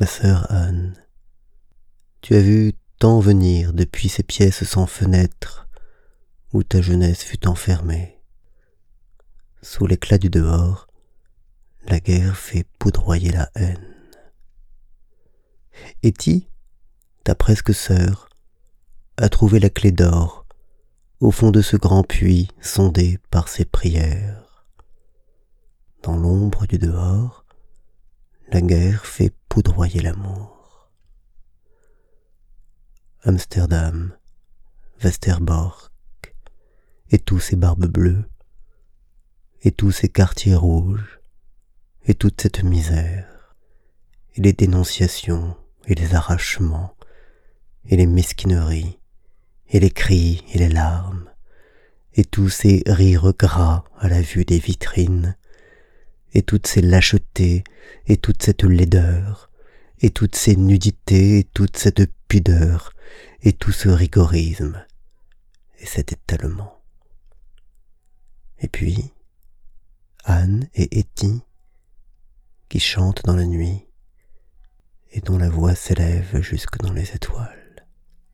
Ma sœur Anne, tu as vu tant venir depuis ces pièces sans fenêtre où ta jeunesse fut enfermée. Sous l'éclat du dehors, la guerre fait poudroyer la haine. Etty, ta presque sœur, a trouvé la clé d'or au fond de ce grand puits sondé par ses prières. Dans l'ombre du dehors, la guerre fait poudroyer l'amour. Amsterdam, Westerbork, et tous ces barbes bleues, et tous ces quartiers rouges, et toute cette misère, et les dénonciations, et les arrachements, et les mesquineries, et les cris et les larmes, et tous ces rires gras à la vue des vitrines, et toutes ces lâchetés, et toute cette laideur, et toutes ces nudités, et toute cette pudeur, et tout ce rigorisme, et cet étalement. Et puis, Anne et Etty, qui chantent dans la nuit, et dont la voix s'élève jusque dans les étoiles.